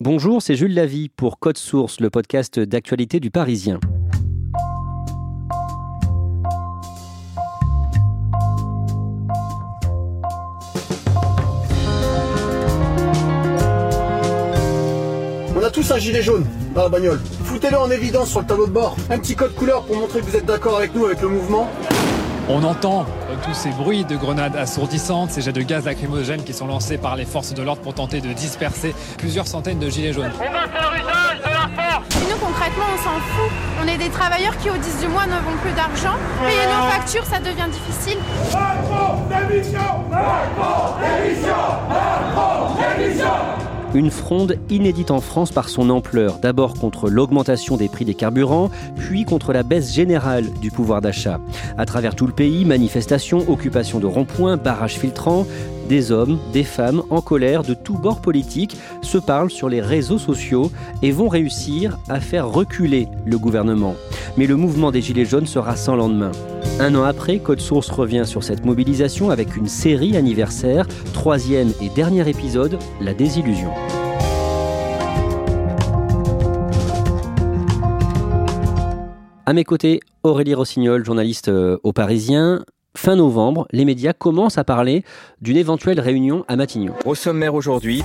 Bonjour, c'est Jules Lavie pour Code Source, le podcast d'actualité du Parisien. On a tous un gilet jaune dans la bagnole. Foutez-le en évidence sur le tableau de bord. Un petit code couleur pour montrer que vous êtes d'accord avec nous, avec le mouvement. On entend tous ces bruits de grenades assourdissantes, ces jets de gaz lacrymogènes qui sont lancés par les forces de l'ordre pour tenter de disperser plusieurs centaines de gilets jaunes. On va faire usage de la force Et nous, concrètement, on s'en fout. On est des travailleurs qui, au 10 du mois, n'avons plus d'argent. Payer nos factures, ça devient difficile. Macron, démission Macron, démission Macron, démission Une fronde inédite en France par son ampleur, d'abord contre l'augmentation des prix des carburants, puis contre la baisse générale du pouvoir d'achat. À travers tout le pays, manifestations, occupations de ronds-points, barrages filtrants, des hommes, des femmes en colère de tous bords politiques se parlent sur les réseaux sociaux et vont réussir à faire reculer le gouvernement. Mais le mouvement des Gilets jaunes sera sans lendemain. Un an après, Code Source revient sur cette mobilisation avec une série anniversaire, troisième et dernier épisode, La désillusion. À mes côtés, Aurélie Rossignol, journaliste euh, au Parisien. Fin novembre, les médias commencent à parler d'une éventuelle réunion à Matignon. Au sommaire aujourd'hui,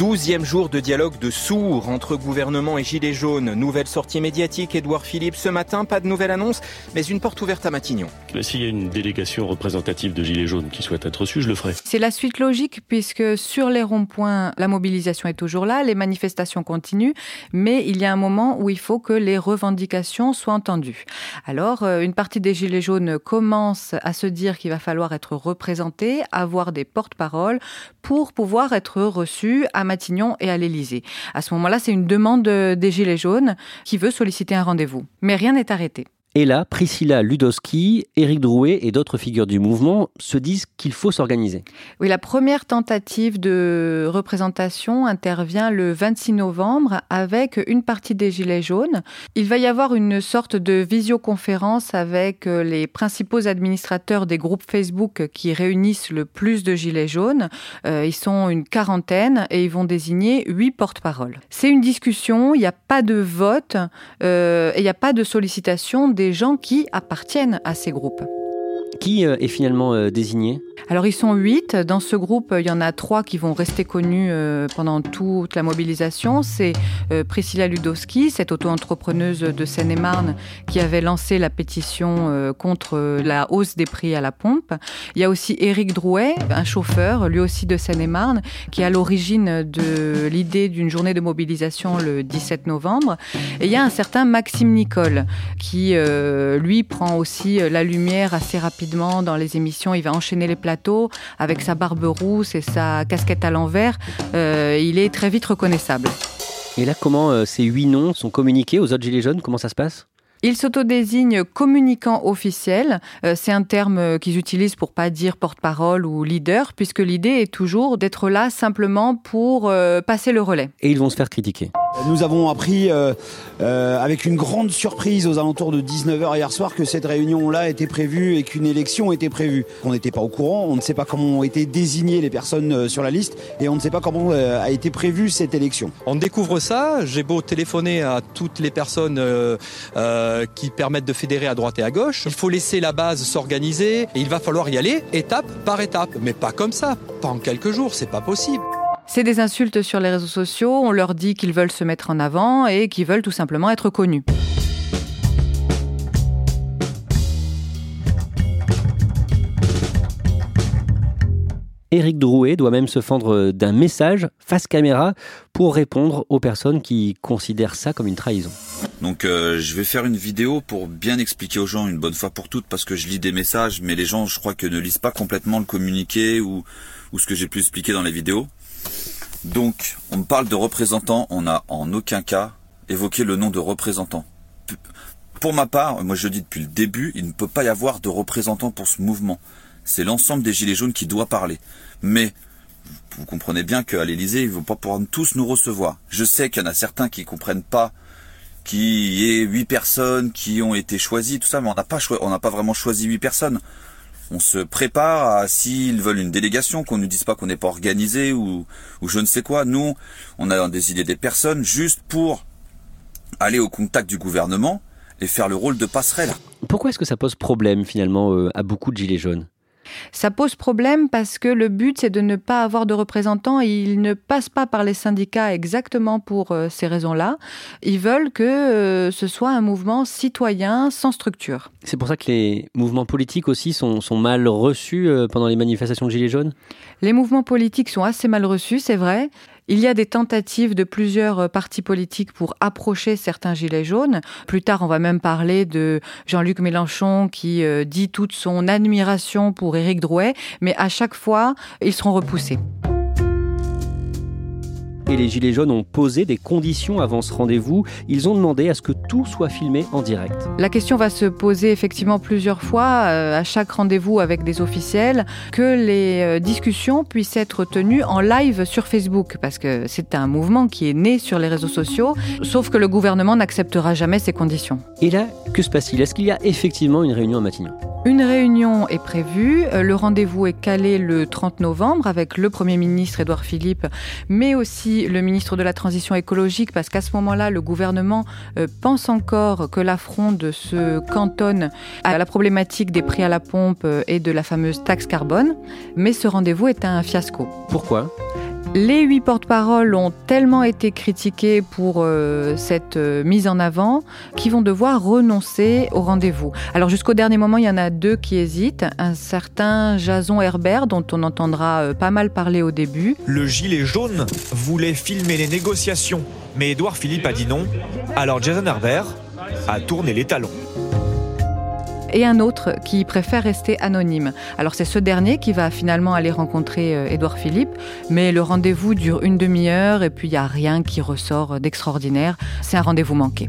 douzième jour de dialogue de sourds entre gouvernement et gilets jaunes. Nouvelle sortie médiatique, Édouard Philippe ce matin, pas de nouvelle annonce, mais une porte ouverte à Matignon. S'il y a une délégation représentative de gilets jaunes qui souhaite être reçue, je le ferai. C'est la suite logique puisque sur les ronds-points, la mobilisation est toujours là, les manifestations continuent, mais il y a un moment où il faut que les revendications soient entendues. Alors, euh, une partie des gilets jaunes commence à se dire qu'il va falloir être représenté, avoir des porte-paroles pour pouvoir être reçu à Matignon et à l'Élysée. À ce moment-là, c'est une demande des Gilets jaunes qui veut solliciter un rendez-vous. Mais rien n'est arrêté. Et là, Priscilla Ludowski, Éric Drouet et d'autres figures du mouvement se disent qu'il faut s'organiser. Oui, la première tentative de représentation intervient le 26 novembre avec une partie des Gilets jaunes. Il va y avoir une sorte de visioconférence avec euh, les principaux administrateurs des groupes Facebook qui réunissent le plus de Gilets jaunes. Euh, ils sont une quarantaine et ils vont désigner huit porte-paroles. C'est une discussion, il n'y a pas de vote euh, et il n'y a pas de sollicitation des gens qui appartiennent à ces groupes. Qui euh, est finalement euh, désigné? Alors ils sont huit. Dans ce groupe, il y en a trois qui vont rester connus euh, pendant toute la mobilisation. C'est Priscilla Ludowski, cette auto-entrepreneuse de Seine-et-Marne qui avait lancé la pétition contre la hausse des prix à la pompe. Il y a aussi Éric Drouet, un chauffeur, lui aussi de Seine-et-Marne, qui est à l'origine de l'idée d'une journée de mobilisation le 17 novembre. Et il y a un certain Maxime Nicole qui, lui, prend aussi la lumière assez rapidement dans les émissions. Il va enchaîner les plateaux avec sa barbe rousse et sa casquette à l'envers. Euh, il est très vite reconnaissable. Et là, comment euh, ces huit noms sont communiqués aux autres Gilets jaunes? Comment ça se passe? Il s'autodésigne communicant officiel. Euh, c'est un terme qu'ils utilisent pour pas dire porte-parole ou leader, puisque l'idée est toujours d'être là simplement pour euh, passer le relais. Et ils vont se faire critiquer. Nous avons appris euh, euh, avec une grande surprise aux alentours de 19h hier soir que cette réunion-là était prévue et qu'une élection était prévue. On n'était pas au courant, on ne sait pas comment ont été désignées les personnes euh, sur la liste et on ne sait pas comment a été prévue cette élection. On découvre ça, j'ai beau téléphoner à toutes les personnes qui permettent de fédérer à droite et à gauche, il faut laisser la base s'organiser et il va falloir y aller étape par étape, mais pas comme ça, pas en quelques jours, c'est pas possible. C'est des insultes sur les réseaux sociaux, on leur dit qu'ils veulent se mettre en avant et qu'ils veulent tout simplement être connus. Éric Drouet doit même se fendre d'un message face caméra pour répondre aux personnes qui considèrent ça comme une trahison. Donc euh, je vais faire une vidéo pour bien expliquer aux gens une bonne fois pour toutes parce que je lis des messages mais les gens je crois que ne lisent pas complètement le communiqué ou, ou ce que j'ai pu expliquer dans les vidéos. Donc on parle de représentants, on n'a en aucun cas évoqué le nom de représentant. Pour ma part, moi je dis depuis le début, il ne peut pas y avoir de représentant pour ce mouvement c'est l'ensemble des Gilets jaunes qui doit parler. Mais vous comprenez bien qu'à l'Elysée, ils ne vont pas pouvoir tous nous recevoir. Je sais qu'il y en a certains qui comprennent pas qu'il y ait huit personnes qui ont été choisies, tout ça, mais on n'a pas, pas vraiment choisi huit personnes. On se prépare à s'ils veulent une délégation, qu'on ne dise pas qu'on n'est pas organisé ou, ou je ne sais quoi. Nous, on a désigné des personnes juste pour aller au contact du gouvernement et faire le rôle de passerelle. Pourquoi est-ce que ça pose problème finalement euh, à beaucoup de gilets jaunes? Ça pose problème parce que le but, c'est de ne pas avoir de représentants. Ils ne passent pas par les syndicats exactement pour euh, ces raisons-là. Ils veulent que euh, ce soit un mouvement citoyen sans structure. C'est pour ça que les mouvements politiques aussi sont, sont mal reçus euh, pendant les manifestations de Gilets jaunes? Les mouvements politiques sont assez mal reçus, c'est vrai. Il y a des tentatives de plusieurs euh, partis politiques pour approcher certains gilets jaunes. Plus tard, on va même parler de Jean-Luc Mélenchon qui euh, dit toute son admiration pour Éric Drouet, mais à chaque fois, ils seront repoussés et les Gilets jaunes ont posé des conditions avant ce rendez-vous. Ils ont demandé à ce que tout soit filmé en direct. La question va se poser effectivement plusieurs fois euh, à chaque rendez-vous avec des officiels, que les euh, discussions puissent être tenues en live sur Facebook, parce que c'est un mouvement qui est né sur les réseaux sociaux, sauf que le gouvernement n'acceptera jamais ces conditions. Et là, que se passe-t-il? Est-ce qu'il y a effectivement une réunion à Matignon? Une réunion est prévue. Euh, le rendez-vous est calé le 30 novembre avec le Premier ministre Édouard Philippe, mais aussi le ministre de la Transition écologique, parce qu'à ce moment-là, le gouvernement euh, pense encore que la fronde se cantonne à la problématique des prix à la pompe euh, et de la fameuse taxe carbone. Mais ce rendez-vous est un fiasco. Pourquoi? Les huit porte-paroles ont tellement été critiqués pour euh, cette euh, mise en avant qu'ils vont devoir renoncer au rendez-vous. Alors jusqu'au dernier moment, il y en a deux qui hésitent. Un certain Jason Herbert, dont on entendra euh, pas mal parler au début. Le gilet jaune voulait filmer les négociations, mais Édouard Philippe a dit non. Alors Jason Herbert a tourné les talons et un autre qui préfère rester anonyme. Alors c'est ce dernier qui va finalement aller rencontrer euh, Édouard Philippe, mais le rendez-vous dure une demi-heure et puis il n'y a rien qui ressort d'extraordinaire. C'est un rendez-vous manqué.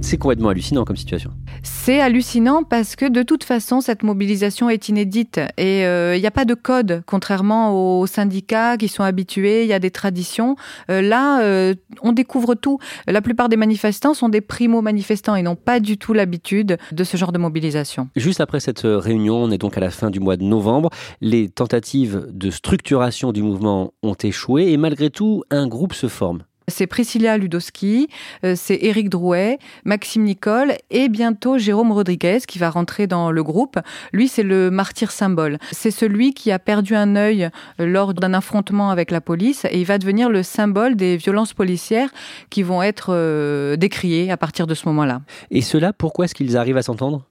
C'est complètement hallucinant comme situation. C'est hallucinant parce que de toute façon, cette mobilisation est inédite et euh, il n'y a pas de code, contrairement aux syndicats qui sont habitués, il y a des traditions. Euh, là, euh, on découvre tout. La plupart des manifestants sont des primo-manifestants et n'ont pas du tout l'habitude de ce genre de mobilisation. Juste après cette réunion, on est donc à la fin du mois de novembre, les tentatives de structuration du mouvement ont échoué et malgré tout, un groupe se forme. C'est Priscilla Ludowski, euh, c'est Éric Drouet, Maxime Nicole et bientôt Jérôme Rodriguez qui va rentrer dans le groupe. Lui, c'est le martyr symbole. C'est celui qui a perdu un œil euh, lors d'un affrontement avec la police et il va devenir le symbole des violences policières qui vont être euh, décriées à partir de ce moment-là. Et cela, pourquoi est-ce qu'ils arrivent à s'entendre?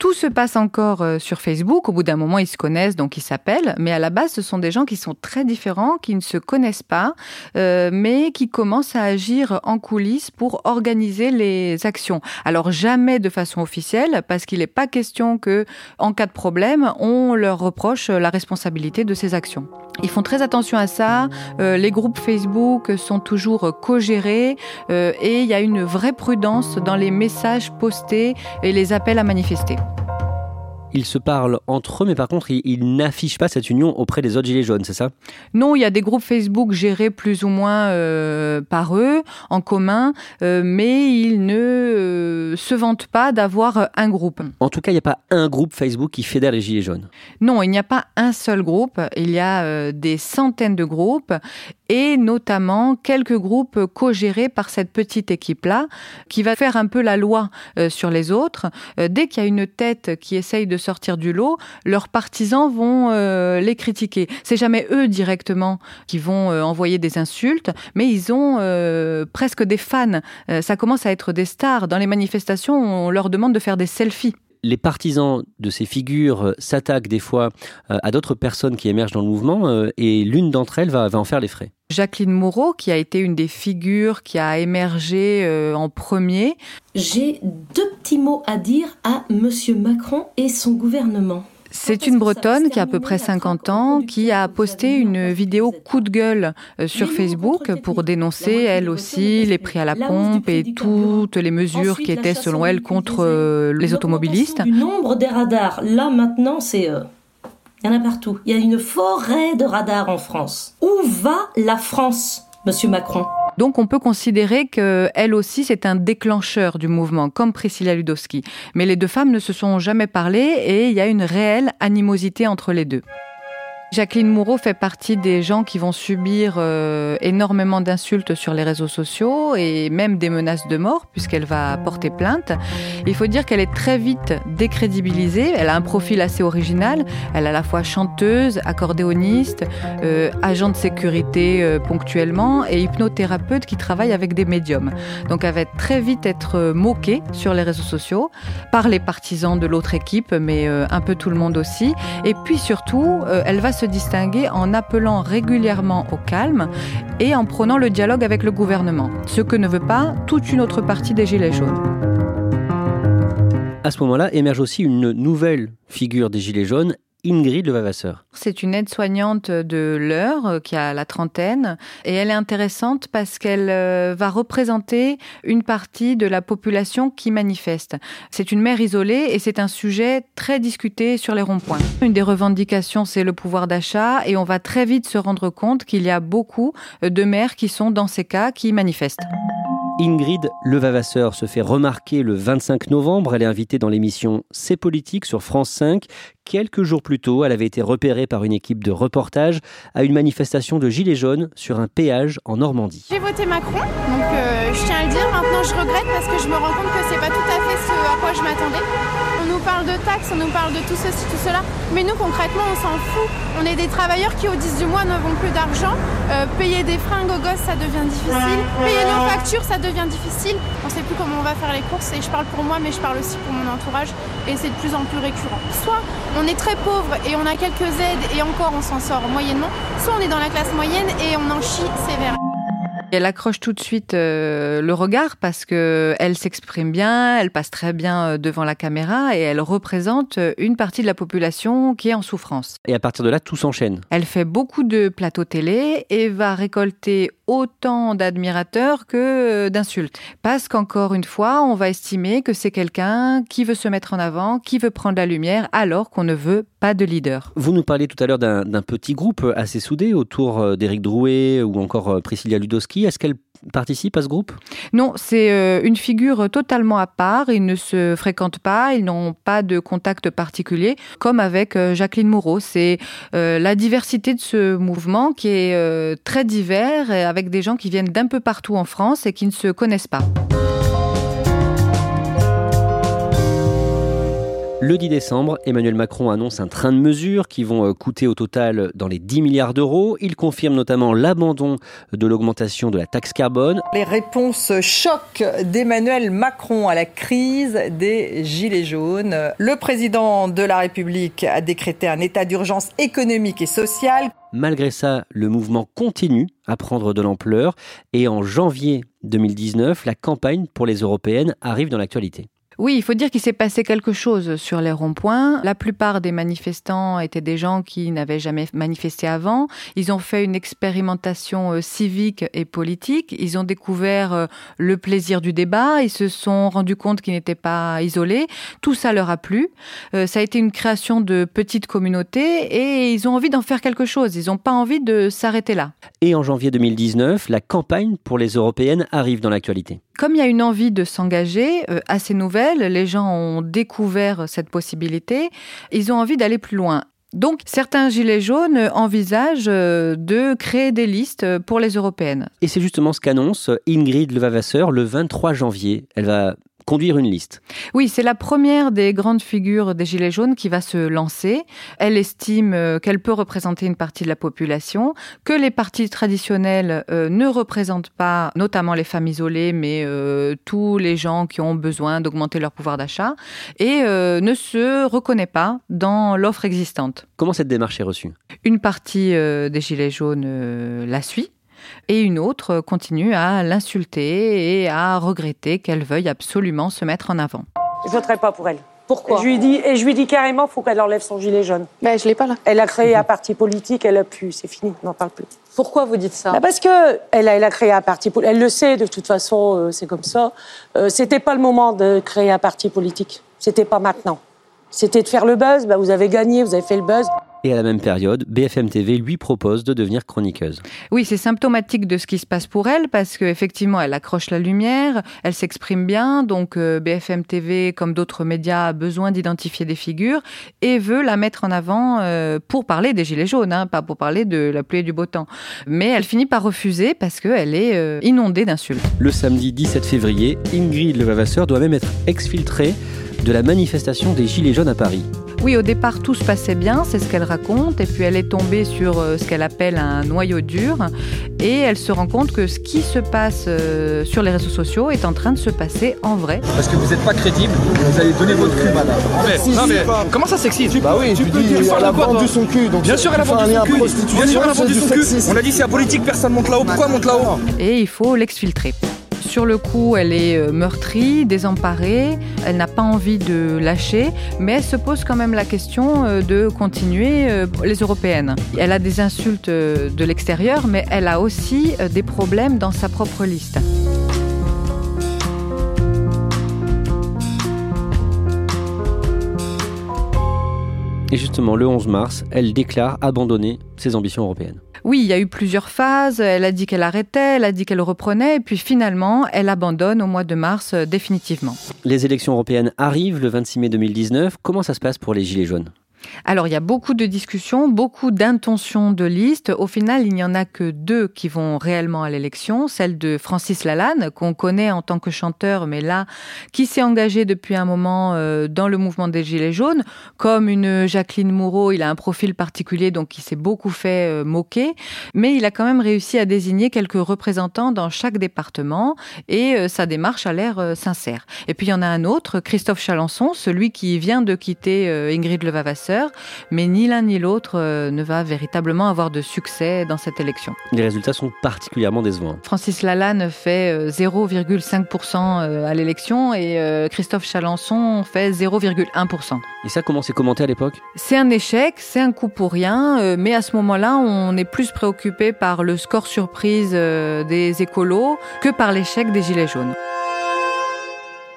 Tout se passe encore euh, sur Facebook. Au bout d'un moment, ils se connaissent, donc ils s'appellent. Mais à la base, ce sont des gens qui sont très différents, qui ne se connaissent pas, euh, mais qui commencent à agir en coulisses pour organiser les actions. Alors jamais de façon officielle, parce qu'il n'est pas question que, en cas de problème, on leur reproche la responsabilité de ces actions. Ils font très attention à ça. Euh, les groupes Facebook sont toujours co-gérés et il y a une vraie prudence dans les messages postés et les appels à manifester. Ils se parlent entre eux, mais par contre, ils, n'affichent pas cette union auprès des autres Gilets jaunes, c'est ça? Non, il y a des groupes Facebook gérés plus ou moins euh, par eux, en commun, euh, mais ils ne euh, se vantent pas d'avoir un groupe. En tout cas, il n'y a pas un groupe Facebook qui fédère les Gilets jaunes. Non, il n'y a pas un seul groupe, il y a des centaines de groupes, et notamment quelques groupes co-gérés par cette petite équipe-là, qui va faire un peu la loi sur les autres. dès qu'il y a une tête qui essaye de sortir du lot, leurs partisans vont euh, les critiquer. C'est jamais eux directement qui vont euh, envoyer des insultes, mais ils ont euh, presque des fans. Euh, ça commence à être des stars. Dans les manifestations, on leur demande de faire des selfies les partisans de ces figures euh, s'attaquent des fois euh, à d'autres personnes qui émergent dans le mouvement euh, et l'une d'entre elles va, va, en faire les frais. Jacqueline Moreau, qui a été une des figures qui a émergé en premier. J'ai deux petits mots à dire à Monsieur Macron et son gouvernement. C'est une Bretonne qui a à peu près 50 ans, qui a posté une vidéo coup de gueule euh, sur Facebook pour dénoncer, elle aussi, les prix à la pompe et toutes les mesures qui étaient, selon elle, contre euh, les automobilistes. Du nombre des radars, là maintenant, c'est... Euh, il y en a partout. Il y a une forêt de radars en France. Où va la France, Monsieur Macron? Donc on peut considérer qu'elle aussi c'est un déclencheur du mouvement, comme Priscilla Ludowski. Mais les deux femmes ne se sont jamais parlé et il y a une réelle animosité entre les deux. Jacqueline Moureau fait partie des gens qui vont subir euh, énormément d'insultes sur les réseaux sociaux et même des menaces de mort puisqu'elle va porter plainte. Il faut dire qu'elle est très vite décrédibilisée. Elle a un profil assez original. Elle est à la fois chanteuse, accordéoniste, euh, agent de sécurité euh, ponctuellement et hypnothérapeute qui travaille avec des médiums. Donc elle va très vite être moquée sur les réseaux sociaux par les partisans de l'autre équipe, mais un peu tout le monde aussi. Et puis surtout, elle va distinguer en appelant régulièrement au calme et en prenant le dialogue avec le gouvernement, ce que ne veut pas toute une autre partie des Gilets jaunes. À ce moment-là, émerge aussi une nouvelle figure des Gilets jaunes, Ingrid Levavasseur. C'est une aide-soignante de l'heure qui a la trentaine et elle est intéressante parce qu'elle euh, va représenter une partie de la population qui manifeste. C'est une mère isolée et c'est un sujet très discuté sur les ronds-points. Une des revendications, c'est le pouvoir d'achat et on va très vite se rendre compte qu'il y a beaucoup de mères qui sont dans ces cas qui manifestent. Ingrid Levavasseur se fait remarquer le 25 novembre. Elle est invitée dans l'émission C'est politique sur France 5. Quelques jours plus tôt, elle avait été repérée par une équipe de reportage à une manifestation de Gilets jaunes sur un péage en Normandie. J'ai voté Macron, donc euh, je tiens à le dire. Maintenant, je regrette parce que je me rends compte que c'est pas tout à fait ce à quoi je m'attendais. On nous parle de taxes, on nous parle de tout ceci, tout cela. Mais nous, concrètement, on s'en fout. On est des travailleurs qui, au 10 du mois, n'avons plus d'argent. Euh, payer des fringues aux gosses, ça devient difficile. Payer nos factures, ça devient difficile. On sait plus comment on va faire les courses. Et je parle pour moi, mais je parle aussi pour mon entourage. Et c'est de plus en plus récurrent. Soit est très pauvre et on a quelques aides et encore on s'en sort moyennement. Soit on est dans la classe moyenne et on en chie sévère. Elle accroche tout de suite euh, le regard parce que elle s'exprime bien, elle passe très bien euh, devant la caméra et elle représente euh, une partie de la population qui est en souffrance. Et à partir de là, tout s'enchaîne. Elle fait beaucoup de plateaux télé et va récolter autant d'admirateurs que d'insultes. Parce qu'encore une fois, on va estimer que c'est quelqu'un qui veut se mettre en avant, qui veut prendre la lumière, alors qu'on ne veut pas de leader. Vous nous parliez tout à l'heure d'un petit groupe assez soudé autour d'Éric Drouet ou encore Priscilla Ludowski. Est-ce qu'elle participe à ce groupe? Non, c'est euh, une figure totalement à part. Ils ne se fréquentent pas, ils n'ont pas de contact particulier, comme avec euh, Jacqueline Moreau. C'est euh, la diversité de ce mouvement qui est très divers, avec des gens qui viennent d'un peu partout en France et qui ne se connaissent pas. Le 10 décembre, Emmanuel Macron annonce un train de mesures qui vont euh, coûter au total dans les 10 milliards d'euros. Il confirme notamment l'abandon de l'augmentation de la taxe carbone. Les réponses choc d'Emmanuel Macron à la crise des Gilets jaunes. Le président de la République a décrété un état d'urgence économique et social. Malgré ça, le mouvement continue à prendre de l'ampleur et en janvier 2019, la campagne pour les européennes arrive dans l'actualité. Oui, il faut dire qu'il s'est passé quelque chose sur les ronds-points. La plupart des manifestants étaient des gens qui n'avaient jamais manifesté avant. Ils ont fait une expérimentation euh, civique et politique. Ils ont découvert euh, le plaisir du débat. Ils se sont rendus compte qu'ils n'étaient pas isolés. Tout ça leur a plu. Euh, ça a été une création de petites communautés et ils ont envie d'en faire quelque chose. Ils n'ont pas envie de s'arrêter là. Et en janvier 2019, la campagne pour les européennes arrive dans l'actualité. Comme il y a une envie de s'engager assez nouvelle, les gens ont découvert cette possibilité, ils ont envie d'aller plus loin. Donc, certains gilets jaunes envisagent de créer des listes pour les européennes. Et c'est justement ce qu'annonce Ingrid Levavasseur le 23 janvier. Elle va conduire une liste. Oui, c'est la première des grandes figures des Gilets jaunes qui va se lancer. Elle estime euh, qu'elle peut représenter une partie de la population, que les partis traditionnels euh, ne représentent pas notamment les femmes isolées, mais euh, tous les gens qui ont besoin d'augmenter leur pouvoir d'achat, et ne se reconnaît pas dans l'offre existante. Comment cette démarche est reçue? Une partie des Gilets jaunes la suit et une autre continue à l'insulter et à regretter qu'elle veuille absolument se mettre en avant. Je voterai pas pour elle. Pourquoi et je lui dis et je lui dis carrément faut qu'elle enlève son gilet jaune. Mais je l'ai pas là. Elle a créé un parti politique, elle a pu, c'est fini, on n'en parle plus. Pourquoi vous dites ça bah Parce que elle a, elle a créé un parti politique. Elle le sait de toute façon, euh, c'est comme ça. Euh, C'était pas le moment de créer un parti politique. C'était pas maintenant. C'était de faire le buzz. Bah, vous avez gagné, vous avez fait le buzz. Et à la même période, BFM TV lui propose de devenir chroniqueuse. Oui, c'est symptomatique de ce qui se passe pour elle parce qu'effectivement, elle accroche la lumière, elle s'exprime bien. Donc, euh, BFM TV, comme d'autres médias, a besoin d'identifier des figures et veut la mettre en avant euh, pour parler des Gilets jaunes, hein, pas pour parler de la pluie et du beau temps. Mais elle finit par refuser parce qu'elle est euh, inondée d'insultes. Le samedi 17 février, Ingrid Levavasseur doit même être exfiltrée de la manifestation des Gilets jaunes à Paris. Oui, au départ, tout se passait bien, c'est ce qu'elle raconte, et puis elle est tombée sur euh, ce qu'elle appelle un noyau dur, et elle se rend compte que ce qui se passe euh, sur les réseaux sociaux est en train de se passer en vrai. Parce que vous n'êtes pas crédible, vous allez donner votre cul, madame. Mais, non, mais comment ça sexiste Bah oui, tu, dis, elle a vendu son cul. Donc bien sûr, elle a vendu son cul. Bien sûr, elle a vendu son cul. On a dit c'est la politique, personne monte là-haut. Pourquoi monte là-haut Et il faut l'exfiltrer. Sur le coup, elle est euh, meurtrie, désemparée, elle n'a pas envie de lâcher, mais elle se pose quand même la question euh, de continuer euh, les européennes. Elle a des insultes de l'extérieur, mais elle a aussi des problèmes dans sa propre liste. Et justement, le 11 mars, elle déclare abandonner ses ambitions européennes. Oui, il y a eu plusieurs phases. Elle a dit qu'elle arrêtait, elle a dit qu'elle reprenait, et puis finalement, elle abandonne au mois de mars euh, définitivement. Les élections européennes arrivent le 26 mai 2019. Comment ça se passe pour les Gilets jaunes? Alors, il y a beaucoup de discussions, beaucoup d'intentions de liste. Au final, il n'y en a que deux qui vont réellement à l'élection. Celle de Francis Lalanne, qu'on connaît en tant que chanteur, mais là, qui s'est engagé depuis un moment euh, dans le mouvement des Gilets jaunes. Comme une Jacqueline Moureau, il a un profil particulier, donc il s'est beaucoup fait euh, moquer. Mais il a quand même réussi à désigner quelques représentants dans chaque département et euh, sa démarche a l'air sincère. Et puis, il y en a un autre, Christophe Chalençon, celui qui vient de quitter Ingrid Levavasseur mais ni l'un ni l'autre euh, ne va véritablement avoir de succès dans cette élection. Les résultats sont particulièrement décevants. Francis Lalanne fait 0,5% euh, euh, à l'élection et Christophe Chalençon fait 0,1%. Et ça, comment c'est commenté à l'époque? C'est un échec, c'est un coup pour rien, mais à ce moment-là, on est plus préoccupé par le score surprise des écolos que par l'échec des Gilets jaunes.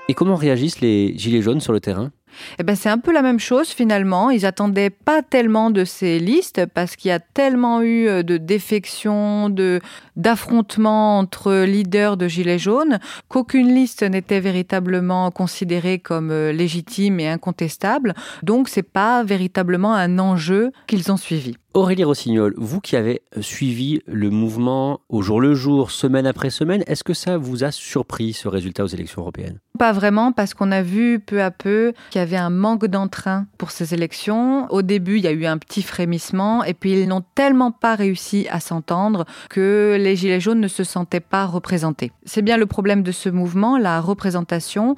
Et comment réagissent les Gilets jaunes sur le terrain? Eh ben, c'est un peu la même chose finalement. Ils attendaient pas tellement de ces listes parce qu'il y a tellement eu euh, de défections, de d'affrontements entre leaders de Gilets jaunes qu'aucune liste n'était véritablement considérée comme euh, légitime et incontestable. Donc c'est pas véritablement un enjeu qu'ils ont suivi. Aurélie Rossignol, vous qui avez suivi le mouvement au jour le jour, semaine après semaine, est-ce que ça vous a surpris ce résultat aux élections européennes? Pas vraiment, parce qu'on a vu peu à peu qu'il y avait un manque d'entrain pour ces élections. Au début, il y a eu un petit frémissement, et puis ils n'ont tellement pas réussi à s'entendre que les Gilets jaunes ne se sentaient pas représentés. C'est bien le problème de ce mouvement, la représentation.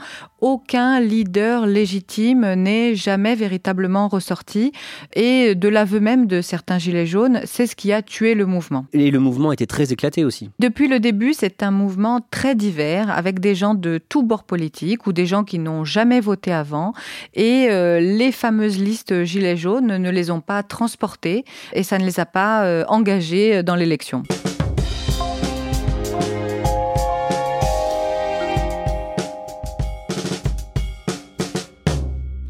Aucun leader légitime n'est jamais véritablement ressorti, et de l'aveu même de certains un gilet jaune, c'est ce qui a tué le mouvement. Et le mouvement était très éclaté aussi. Depuis le début, c'est un mouvement très divers, avec des gens de tous bords politiques ou des gens qui n'ont jamais voté avant. Et euh, les fameuses listes gilets jaunes ne les ont pas transportés et ça ne les a pas euh, engagés dans l'élection.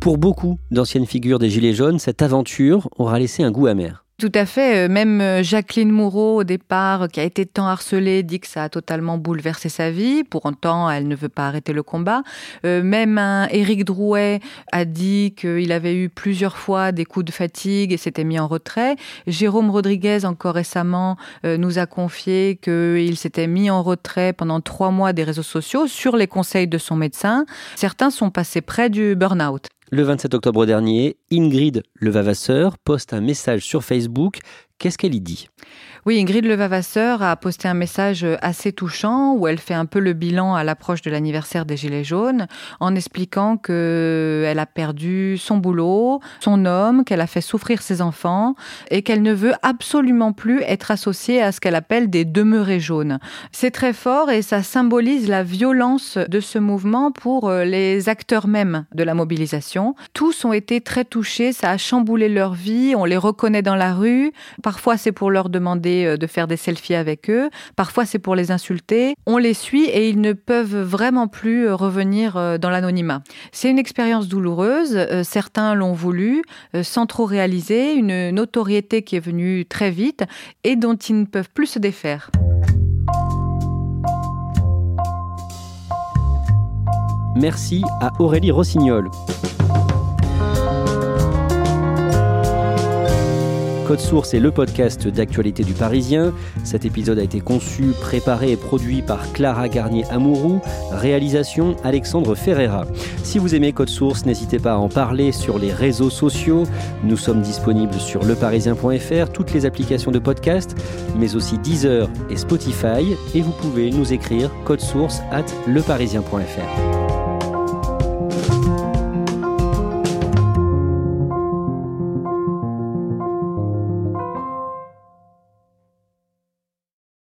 Pour beaucoup d'anciennes figures des Gilets jaunes, cette aventure aura laissé un goût amer. Tout à fait. Euh, même euh, Jacqueline Moureau, au départ, qui a été tant harcelée, dit que ça a totalement bouleversé sa vie. Pour autant, elle ne veut pas arrêter le combat. Euh, même un Éric Drouet a dit qu'il avait eu plusieurs fois des coups de fatigue et s'était mis en retrait. Jérôme Rodriguez, encore récemment, nous a confié qu'il s'était mis en retrait pendant trois mois des réseaux sociaux sur les conseils de son médecin. Certains sont passés près du burn-out. Le 27 octobre dernier, Ingrid Levavasseur poste un message sur Facebook. Qu'est-ce qu'elle y dit? Oui, Ingrid Levavasseur a posté un message assez touchant où elle fait un peu le bilan à l'approche de l'anniversaire des Gilets jaunes en expliquant qu'elle a perdu son boulot, son homme, qu'elle a fait souffrir ses enfants et qu'elle ne veut absolument plus être associée à ce qu'elle appelle des demeurés jaunes. C'est très fort et ça symbolise la violence de ce mouvement pour euh, les acteurs même de la mobilisation. Tous ont été très touchés, ça a chamboulé leur vie, on les reconnaît dans la rue. Parfois c'est pour leur demander euh, de faire des selfies avec eux. Parfois, c'est pour les insulter. On les suit et ils ne peuvent vraiment plus euh, revenir euh, dans l'anonymat. C'est une expérience douloureuse. Certains l'ont voulu sans trop réaliser, une notoriété qui est venue très vite et dont ils ne peuvent plus se défaire. Merci à Aurélie Rossignol. Code Source est le podcast d'actualité du Parisien. Cet épisode a été conçu, préparé et produit par Clara Garnier-Amouroux. Réalisation Alexandre Ferreira. Si vous aimez Code Source, n'hésitez pas à en parler sur les réseaux sociaux. Nous sommes disponibles sur leparisien.fr, toutes les applications de podcast, mais aussi Deezer et Spotify. Et vous pouvez nous écrire code source at leparisien.fr.